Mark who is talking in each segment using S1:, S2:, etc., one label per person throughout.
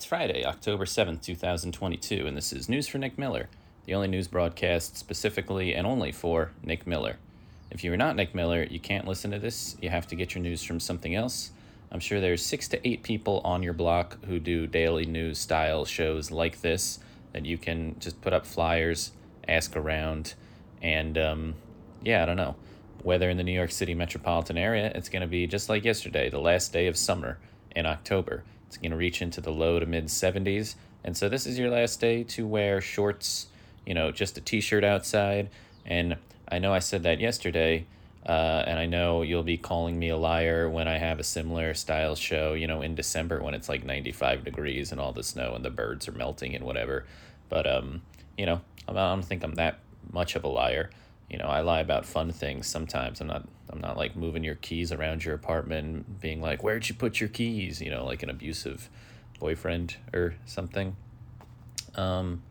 S1: It's Friday, October 7th, 2022, and this is News for Nick Miller, the only news broadcast specifically and only for Nick Miller. If you are not Nick Miller, you can't listen to this. You have to get your news from something else. I'm sure there's six to eight people on your block who do daily news style shows like this that you can just put up flyers, ask around, and um, yeah, I don't know. Weather in the New York City metropolitan area, it's going to be just like yesterday, the last day of summer in October. It's going to reach into the low to mid 70s. And so this is your last day to wear shorts, you know, just a t shirt outside. And I know I said that yesterday, uh, and I know you'll be calling me a liar when I have a similar style show, you know, in December when it's like 95 degrees and all the snow and the birds are melting and whatever. But, um, you know, I don't think I'm that much of a liar you know, I lie about fun things sometimes. I'm not I'm not like moving your keys around your apartment being like, "Where'd you put your keys?" you know, like an abusive boyfriend or something. Um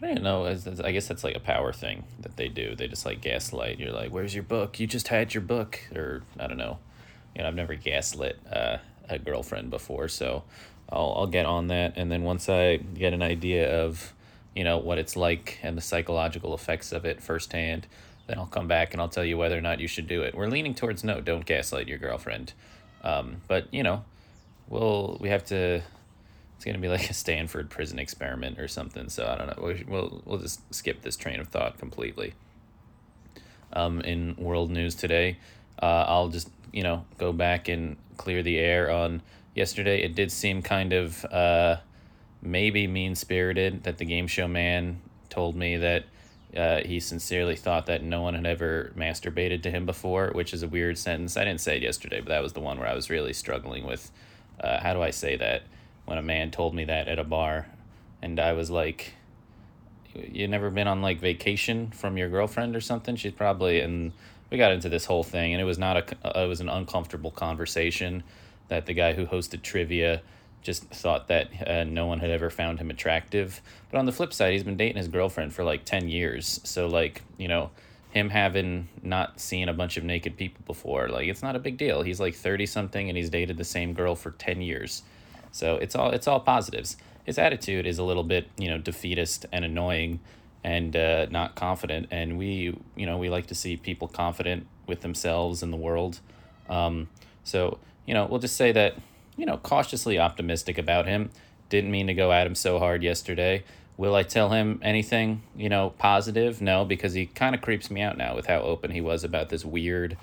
S1: I don't know. I guess that's like a power thing that they do. They just like gaslight. You're like, "Where's your book? You just had your book," or I don't know. You know, I've never gaslit uh, a girlfriend before, so I'll I'll get on that. And then once I get an idea of, you know, what it's like and the psychological effects of it firsthand, then I'll come back and I'll tell you whether or not you should do it. We're leaning towards no, don't gaslight your girlfriend. Um, but you know, we'll we have to. It's gonna be like a Stanford prison experiment or something. So I don't know. We'll we'll just skip this train of thought completely. Um, in world news today, uh, I'll just you know go back and clear the air on yesterday. It did seem kind of uh, maybe mean spirited that the game show man told me that uh, he sincerely thought that no one had ever masturbated to him before, which is a weird sentence. I didn't say it yesterday, but that was the one where I was really struggling with uh, how do I say that when a man told me that at a bar, and I was like, "You never been on like vacation from your girlfriend or something?" She's probably and we got into this whole thing, and it was not a it was an uncomfortable conversation that the guy who hosted trivia just thought that uh, no one had ever found him attractive. But on the flip side, he's been dating his girlfriend for like 10 years. So, like, you know, him having not seen a bunch of naked people before, like, it's not a big deal. He's like 30 something and he's dated the same girl for 10 years. So, it's all it's all positives. His attitude is a little bit, you know, defeatist and annoying and uh, not confident. And we, you know, we like to see people confident with themselves and the world. Um, so, you know, we'll just say that you know, cautiously optimistic about him. Didn't mean to go at him so hard yesterday. Will I tell him anything, you know, positive? No, because he kind of creeps me out now with how open he was about this weird,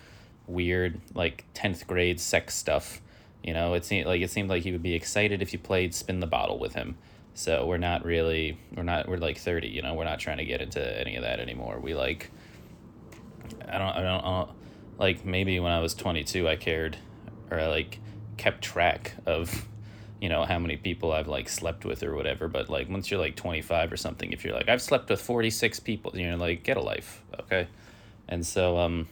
S1: weird, like 10th grade sex stuff. You know, it seemed like it seemed like he would be excited if you played spin the bottle with him. So we're not really we're not we're like 30, you know, we're not trying to get into any of that anymore. We like I don't I don't, I don't like maybe when I was 22 I cared or like kept track of you know how many people I've like slept with or whatever. But like once you're like 25 or something, if you're like I've slept with 46 people, you know, like get a life, okay? And so um,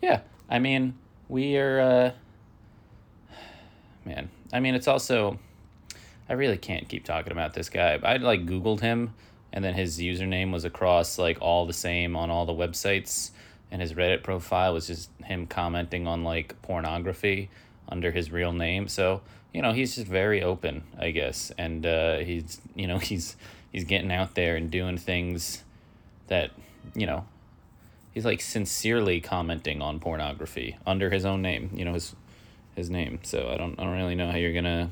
S1: yeah, I mean we are, uh, man. I mean it's also, I really can't keep talking about this guy. I like Googled him, and then his username was across like all the same on all the websites, and his Reddit profile was just him commenting on like pornography under his real name. So you know he's just very open, I guess, and uh, he's you know he's he's getting out there and doing things that you know he's like sincerely commenting on pornography under his own name. You know his his name. So I don't I don't really know how you're gonna.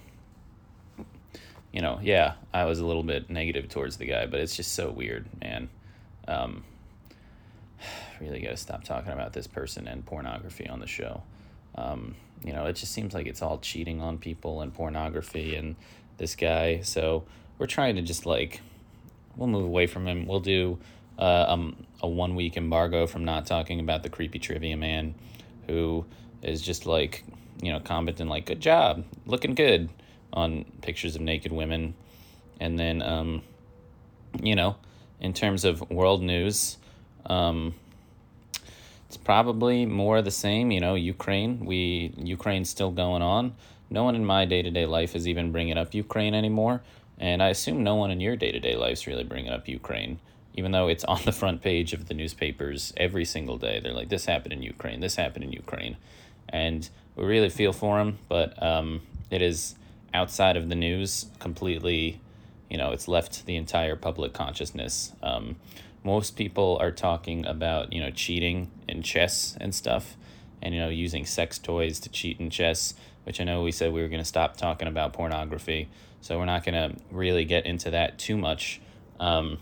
S1: You know, yeah, I was a little bit negative towards the guy, but it's just so weird, man. Um, really got to stop talking about this person and pornography on the show. Um, you know, it just seems like it's all cheating on people and pornography and this guy. So we're trying to just like, we'll move away from him. We'll do uh, um, a one week embargo from not talking about the creepy trivia man who is just like, you know, commenting like, good job, looking good on pictures of naked women. And then, um, you know, in terms of world news, um, it's probably more of the same. You know, Ukraine. We Ukraine's still going on. No one in my day to day life is even bringing up Ukraine anymore, and I assume no one in your day to day life is really bringing up Ukraine, even though it's on the front page of the newspapers every single day. They're like, "This happened in Ukraine. This happened in Ukraine," and we really feel for them. But um, it is outside of the news completely you know it's left the entire public consciousness um, most people are talking about you know cheating in chess and stuff and you know using sex toys to cheat in chess which i know we said we were going to stop talking about pornography. So we're not going to really get into that too much. Um,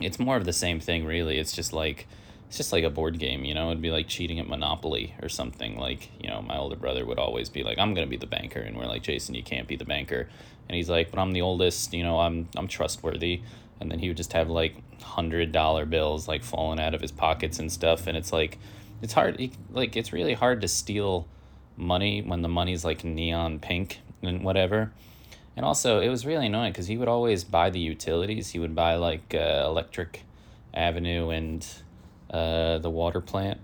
S1: it's more of the same thing really. It's just like it's just like a board game you know? It'd be like cheating at monopoly or something. Like you know my older brother would always be like i'm going to be the banker. And we're like jason you can't be the banker. And he's like but i'm the oldest you know i'm i'm trustworthy and then he would just have like hundred dollar bills like falling out of his pockets and stuff and it's like it's hard like it's really hard to steal money when the money's like neon pink and whatever. And also it was really annoying because he would always buy the utilities. He would buy like uh, electric avenue and uh, the water plant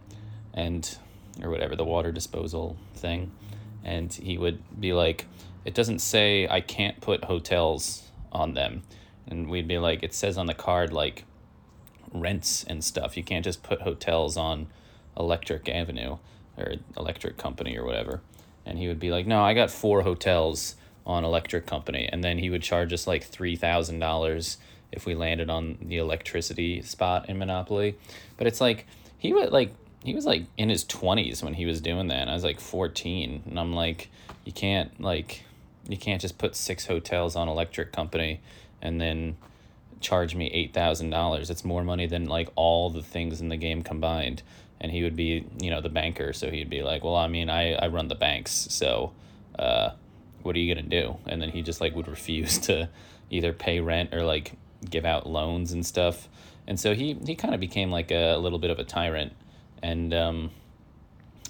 S1: and or whatever the water disposal thing. And he would be like it doesn't say i can't put hotels on them and we'd be like it says on the card like rents and stuff. You can't just put hotels on electric avenue or electric company or whatever. And he would be like no i got four hotels on electric company. And then he would charge us like $3000 if we landed on the electricity spot in monopoly. But it's like he would like he was like in his 20s when he was doing that. And i was like 14 and i'm like you can't like you can't just put six hotels on electric company and then charge me $8,000. It's more money than like all the things in the game combined. And he would be, you know, the banker. So he'd be like, well, I mean, I, I run the banks. So, uh, what are you going to do? And then he just like would refuse to either pay rent or like give out loans and stuff. And so he, he kind of became like a, a, little bit of a tyrant. And, um,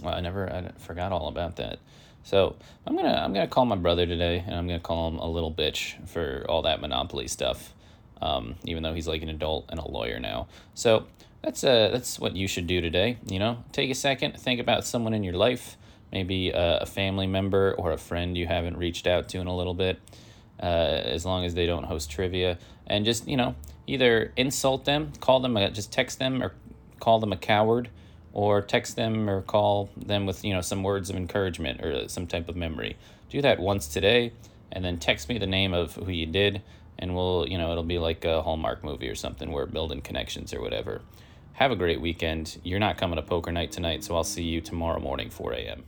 S1: well, I never, I forgot all about that. So I'm gonna I'm gonna call my brother today, and I'm gonna call him a little bitch for all that monopoly stuff. Um, even though he's like an adult and a lawyer now. So that's uh that's what you should do today. You know, take a second, think about someone in your life, maybe a, a family member or a friend you haven't reached out to in a little bit. Uh, as long as they don't host trivia, and just you know either insult them, call them, a, just text them or call them a coward or text them or call them with you know some words of encouragement or some type of memory. Do that once today and then text me the name of who you did and we'll you know it'll be like a hallmark movie or something where building connections or whatever. Have a great weekend. You're not coming to poker night tonight so i'll see you tomorrow morning 4 a.m